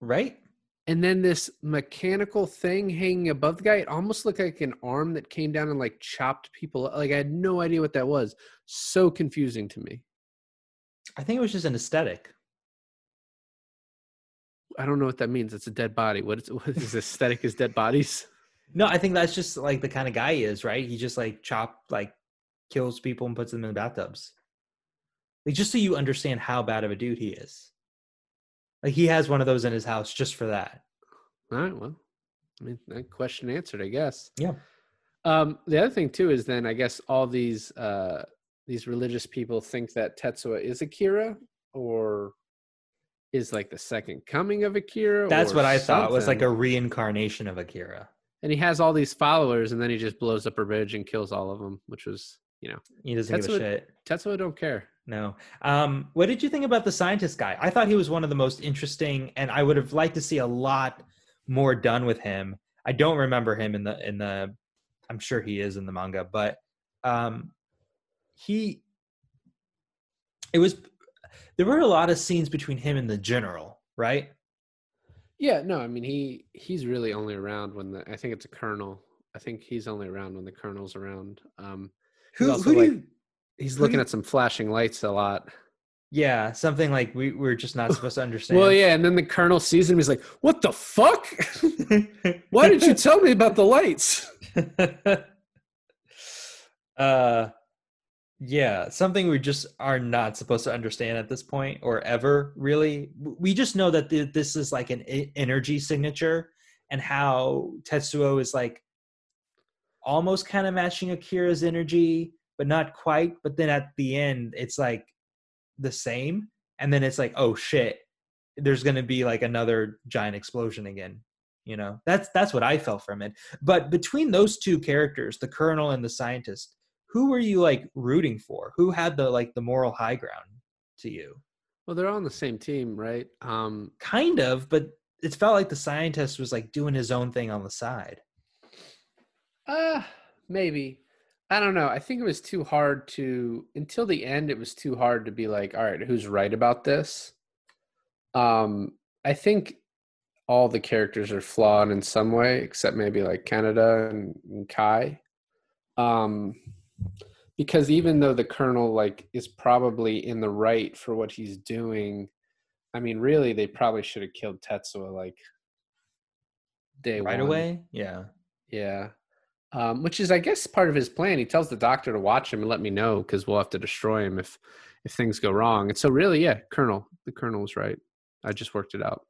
Right? and then this mechanical thing hanging above the guy. It almost looked like an arm that came down and like chopped people. Like I had no idea what that was. So confusing to me. I think it was just an aesthetic. I don't know what that means. It's a dead body. What is what is aesthetic as dead bodies? No, I think that's just like the kind of guy he is, right? He just like chop like kills people and puts them in the bathtubs. Like just so you understand how bad of a dude he is. Like he has one of those in his house just for that. All right. Well, I mean, that question answered, I guess. Yeah. Um, the other thing too is then I guess all these uh, these religious people think that Tetsuo is Akira or is like the second coming of Akira. That's what I thought was like a reincarnation of Akira. And he has all these followers, and then he just blows up a bridge and kills all of them, which was you know He doesn't That's give a shit. Tetsuo don't care. No. Um, what did you think about the scientist guy? I thought he was one of the most interesting, and I would have liked to see a lot more done with him. I don't remember him in the in the. I'm sure he is in the manga, but um, he. It was. There were a lot of scenes between him and the general, right? Yeah, no, I mean he he's really only around when the I think it's a colonel. I think he's only around when the colonel's around. Um, Who who do like- you he's looking at some flashing lights a lot. Yeah, something like we we're just not supposed to understand. Well, yeah, and then the colonel sees him. He's like, "What the fuck? Why didn't you tell me about the lights?" uh, yeah, something we just are not supposed to understand at this point or ever really. We just know that the, this is like an energy signature, and how Tetsuo is like almost kind of matching Akira's energy, but not quite. But then at the end, it's like the same, and then it's like, oh shit, there's gonna be like another giant explosion again. You know, that's that's what I felt from it. But between those two characters, the colonel and the scientist, who were you like rooting for? Who had the like the moral high ground to you? Well, they're all on the same team, right? Um, kind of, but it felt like the scientist was like doing his own thing on the side. Uh, maybe. I don't know. I think it was too hard to until the end it was too hard to be like, all right, who's right about this? Um, I think all the characters are flawed in some way, except maybe like Kaneda and, and Kai. Um, because even though the colonel like is probably in the right for what he's doing, I mean, really, they probably should have killed Tetsuo like day right one. away. Yeah, Yeah. Um, which is, I guess, part of his plan. He tells the doctor to watch him and let me know because we'll have to destroy him if if things go wrong. And so, really, yeah, Colonel, the Colonel's right. I just worked it out.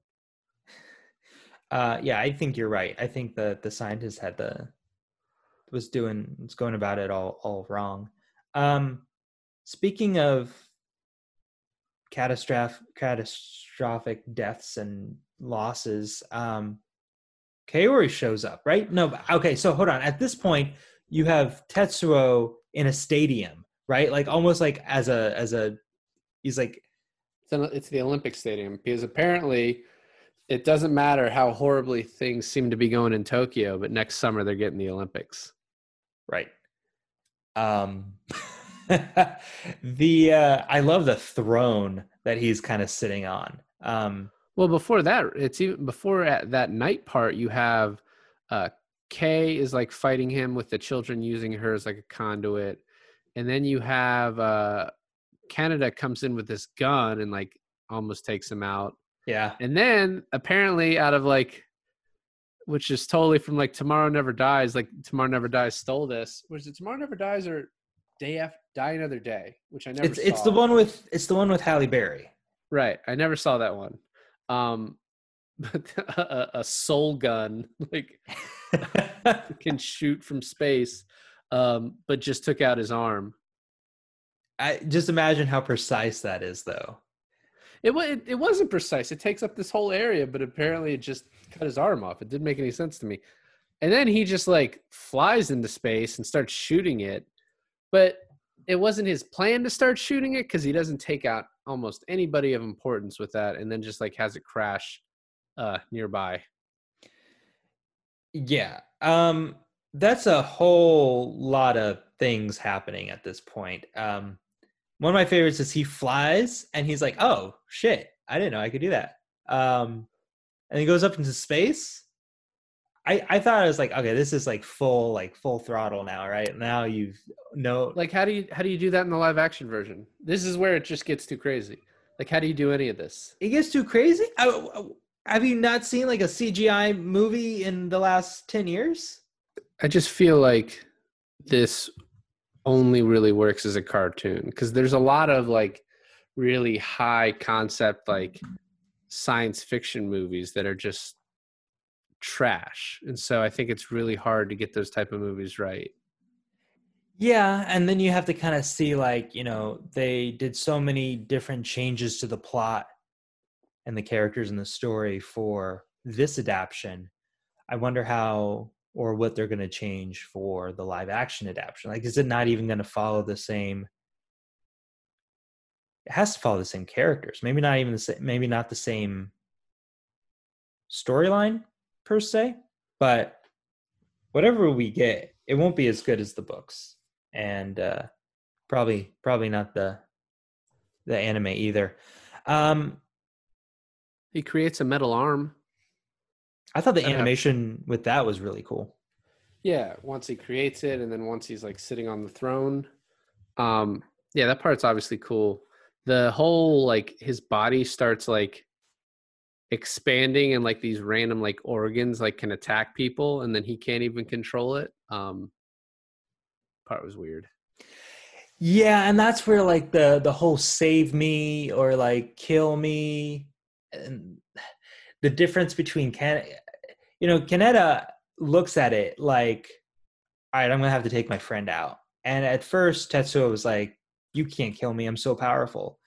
uh, yeah, I think you're right. I think the the scientist had the was doing was going about it all all wrong. Um, speaking of catastrophic catastrophic deaths and losses, um, Kaori shows up, right? No, okay. So hold on. At this point, you have Tetsuo in a stadium, right? Like almost like as a as a he's like It's, an, it's the Olympic Stadium because apparently it doesn't matter how horribly things seem to be going in Tokyo, but next summer they're getting the Olympics. Right. Um the uh I love the throne that he's kind of sitting on. Um Well, before that, it's even before at that night part, you have uh Kei is like fighting him with the children using her as like a conduit. And then you have uh Kaneda comes in with this gun and like almost takes him out. yeah. And then apparently out of like which is totally from like Tomorrow Never Dies, like Tomorrow Never Dies stole this. Was it Tomorrow Never Dies or Day After Die Another Day? Which I never It's it's the one with it's the one with Halle Berry. Right. I never saw that one. Um, but a, a soul gun like can shoot from space, um, but just took out his arm. I just imagine how precise that is though. It, it it wasn't precise. It takes up this whole area, but apparently it just cut his arm off. It didn't make any sense to me. And then he just like flies into space and starts shooting it, but it wasn't his plan to start shooting it because he doesn't take out almost anybody of importance with that, and then just like has it crash uh, nearby. Yeah. Um that's a whole lot of things happening at this point. Um one of my favorites is he flies and he's like, "Oh, shit. I didn't know I could do that." Um and he goes up into space. I I thought I was like, "Okay, this is like full like full throttle now, right? Now you've no Like how do you how do you do that in the live action version? This is where it just gets too crazy. Like how do you do any of this? it gets too crazy. I, have you not seen like a CGI movie in the last 10 years? I just feel like this only really works as a cartoon because there's a lot of like really high concept like science fiction movies that are just trash and so i think it's really hard to get those type of movies right Yeah, and then you have to kind of see like, you know, they did so many different changes to the plot and the characters in the story for this adaptation. I wonder how or what they're going to change for the live action adaptation. Like is it not even going to follow the same It has to follow the same characters. Maybe not even the same maybe not the same storyline per se, but whatever we get, it won't be as good as the books and uh, probably probably not the the anime either. Um, he creates a metal arm I thought the animation with that was really cool. yeah once he creates it and then once he's like sitting on the throne um yeah that part's obviously cool the whole like his body starts like expanding and like these random like organs like can attack people and then he can't even control it um part was weird Yeah, and that's where like the the whole save me or like kill me and the difference between Can you know, Kaneda looks at it like all right, I'm to have to take my friend out. And at first Tetsuo was like you can't kill me, I'm so powerful.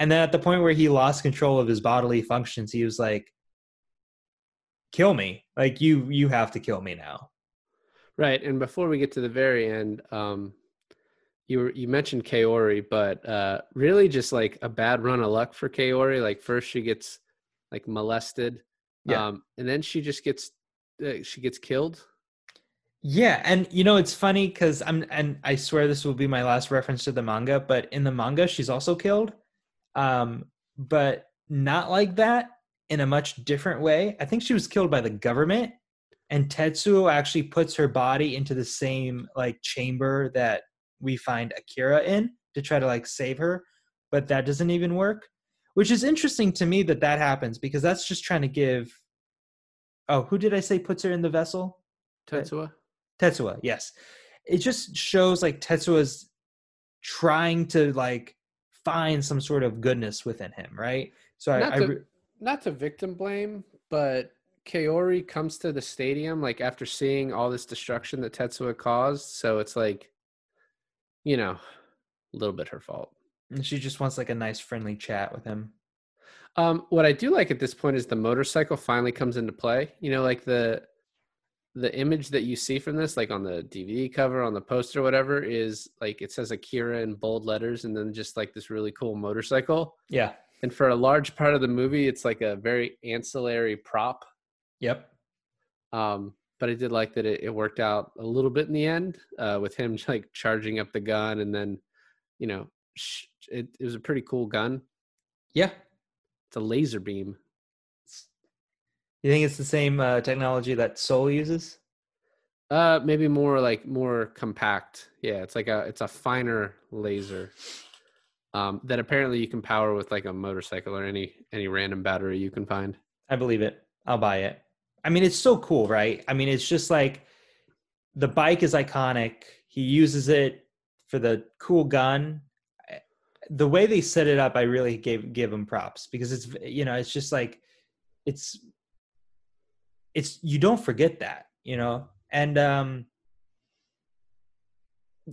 And then at the point where he lost control of his bodily functions, he was like kill me. Like you you have to kill me now. right and before we get to the very end um you were you mentioned kaori but uh really just like a bad run of luck for kaori like first she gets like molested Yeah. um and then she just gets uh, she gets killed Yeah, and you know it's funny because I'm and I swear this will be my last reference to the manga, but in the manga she's also killed, um, but not like that in a much different way. I think she was killed by the government, and Tetsuo actually puts her body into the same like chamber that we find Akira in to try to like save her, but that doesn't even work. Which is interesting to me that that happens because that's just trying to give. Oh, who did I say puts her in the vessel? Tetsuo Tetsuo, yes. It just shows like Tetsuo's trying to like find some sort of goodness within him, right? So I, Not I to- re- not to victim blame, but Kaori comes to the stadium like after seeing all this destruction that Tetsuo caused. So it's like, you know, a little bit her fault. and she just wants like a nice friendly chat with him. Um, what I do like at this point is the motorcycle finally comes into play. You know, like the the image that you see from this, like on the DVD cover, on the poster, whatever, is like it says Akira in bold letters, and then just like this really cool motorcycle. Yeah. And for a large part of the movie, it's like a very ancillary prop Yep. Um, but I did like that it, it worked out a little bit in the end uh, with him like charging up the gun and then, you know, sh- it, it was a pretty cool gun. Yeah. It's a laser beam. You think it's the same uh, technology that Soul uses? Uh, maybe more like more compact. Yeah, it's like a it's a finer laser. Um, that apparently you can power with like a motorcycle or any any random battery you can find. I believe it. I'll buy it. I mean, it's so cool, right? I mean, it's just like the bike is iconic. He uses it for the cool gun. Eh, The way they set it up, I really gave give him props because it's you know, it's just like it's it's you don't forget that, you know. And um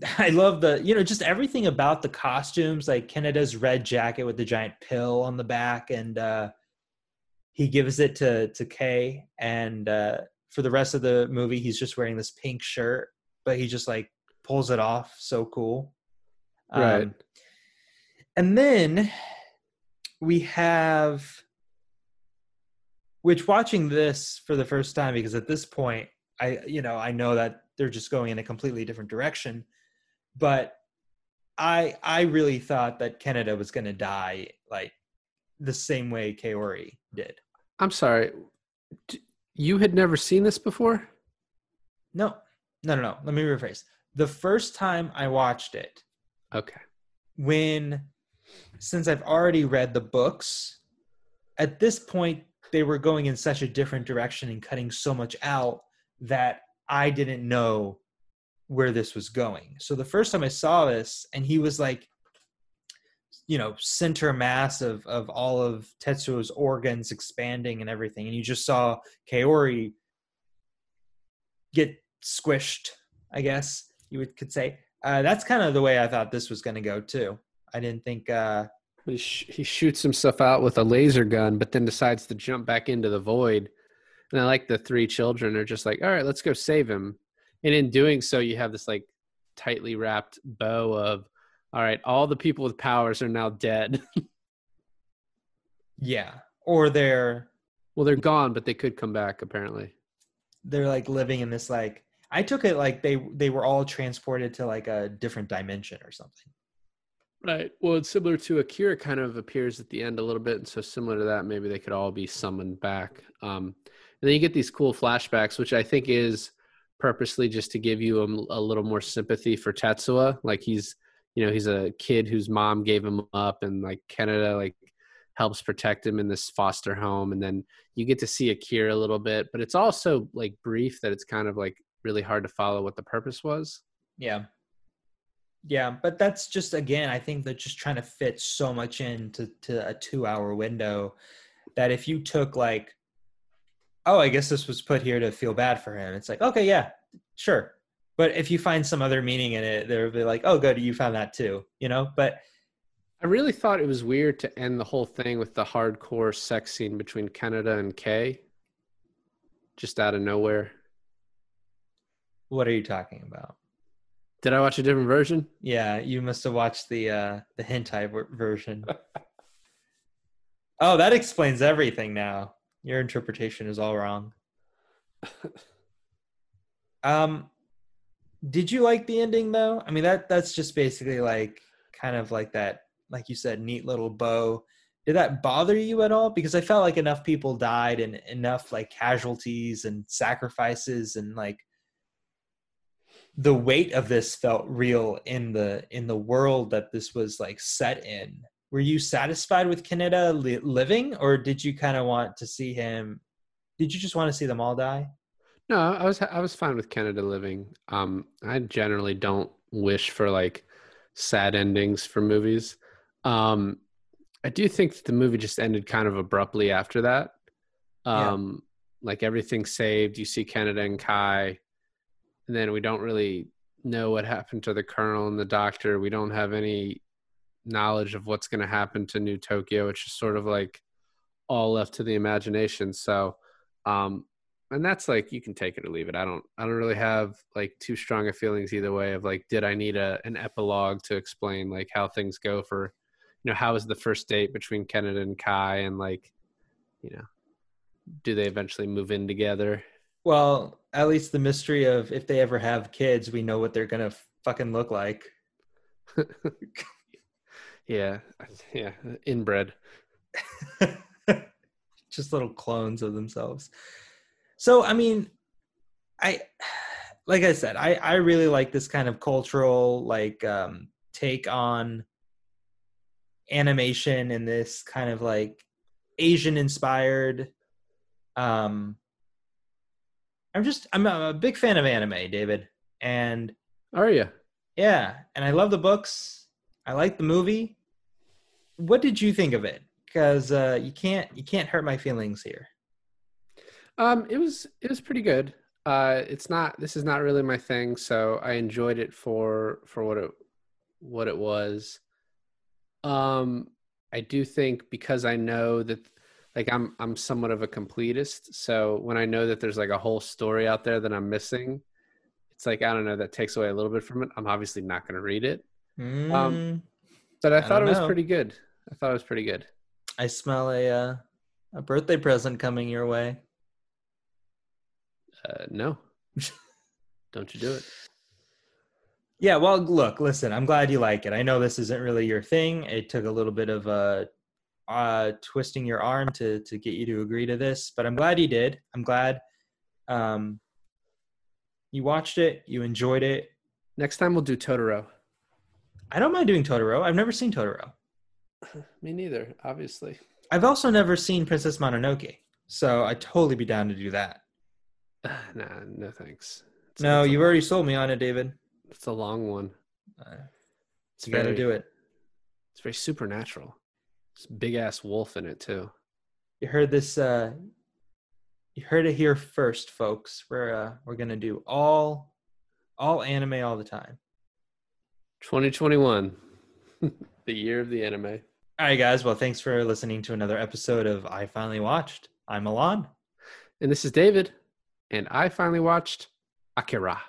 I love the, you know, just everything about the costumes, like Kaneda's red jacket with the giant pill on the back, and uh, he gives it to to Kei, and uh, for the rest of the movie, he's just wearing this pink shirt, but he just like pulls it off, so cool. Right. Um, and then we have, which watching this for the first time, because at this point, I you know I know that they're just going in a completely different direction, but I I really thought that Kaneda was going to die like the same way Kaori did. I'm sorry, you had never seen this before. No, no, no, no. Let me rephrase. The first time I watched it, Okay. when since I've already read the books, at this point they were going in such a different direction and cutting so much out that I didn't know where this was going. So the first time I saw this and he was like you know center mass of of all of Tetsuo's organs expanding and everything and you just saw Kaori get squished, I guess you would could say. Uh, that's kind of the way I thought this was going to go too. I didn't think. Uh, He, sh- he shoots himself out with a laser gun, but then decides to jump back into the void. And I like the three children are just like, all right, let's go save him. And in doing so, you have this like tightly wrapped bow of, all right, all the people with powers are now dead. yeah, or they're well, they're gone, but they could come back apparently. they're like living in this like. I took it like they they were all transported to like a different dimension or something. Right. Well, it's similar to Akira kind of appears at the end a little bit. And so similar to that, maybe they could all be summoned back. Um, and then you get these cool flashbacks, which I think is purposely just to give you a, a little more sympathy for Tetsuo. Like he's, you know he's a kid whose mom gave him up and like kaneda like helps protect him in this foster home and then you get to see akira a little bit but it's also like brief that it's kind of like really hard to follow what the purpose was Yeah. Yeah, but that's just again, I think they're just trying to fit so much into to a two hour window that if you took like, oh, I guess this was put here to feel bad for him, it's like, okay, yeah, sure. But if you find some other meaning in it, they'll be like, oh, good, you found that too, you know? But i really thought it was weird to end the whole thing with the hardcore sex scene between kaneda and kei just out of nowhere what are you talking about? Did i watch a different version Yeah, you must have watched the uh the hentai ver- version. oh, that explains everything now. Your interpretation is all wrong. um did you like the ending though? I mean that that's just basically like kind of like that like you said neat little bow. Did that bother you at all? Because I felt like enough people died and enough like casualties and sacrifices and like the weight of this felt real in the in the world that this was like set in were you satisfied with Kaneda li- living or did you kind of want to see him did you just want to see them all die No, I was I was fine with Kaneda living. Um, I generally don't wish for like sad endings for movies. Um, I do think that the movie just ended kind of abruptly after that. Yeah. Um, like everything saved. You see Kaneda and Kai, then we don't really know what happened to the colonel and the doctor. We don't have any knowledge of what's going to happen to New Tokyo. It's just sort of like all left to the imagination. So, um, and that's like you can take it or leave it. I don't I don't really have like too strong of feelings either way of like did I need a an epilogue to explain like how things go for you know how was the first date between Kennedy and Kai and like you know do they eventually move in together? well at least the mystery of if they ever have kids we know what they're gonna fucking look like Yeah, yeah, inbred. just little clones of themselves. So I mean, I like I said, I I really like this kind of cultural like um take on animation and this kind of like Asian inspired um I'm just I'm a, big fan of anime, David. And Are you? yeah, and I love the books. I like the movie. What did you think of it? Because uh, you can't you can't hurt my feelings here. Um, it was it was pretty good. Uh, it's not this is not really my thing, so I enjoyed it for for what it what it was. Um, I do think because I know that like I'm I'm somewhat of a completist, so when I know that there's like a whole story out there that I'm missing, it's like I don't know that takes away a little bit from it. I'm obviously not going to read it, Mm, but I I thought it was know. pretty good. I thought it was pretty good. I smell a uh, a birthday present coming your way. Uh, no, don't you do it? Yeah, well, look, listen, I'm glad you like it. I know this isn't really your thing. It took a little bit of uh, uh, twisting your arm to to get you to agree to this, but I'm glad you did. I'm glad um, you watched it, you enjoyed it. Next time we'll do Totoro. I don't mind doing Totoro. I've never seen Totoro. Me neither, obviously. I've also never seen Princess Mononoke, so I'd totally be down to do that. nah, no thanks. It's, No, it's you've already sold me on it, David. It's a long one. Uh, It's you got to do it. It's very supernatural. Big ass wolf in it too. You heard this. Uh, you heard it here first, folks. We're uh, we're gonna do all all anime all the time. 2021, the year of the anime. All right, guys. Well, thanks for listening to another episode of I Finally Watched. I'm Milan. And this is David, and I finally watched Akira.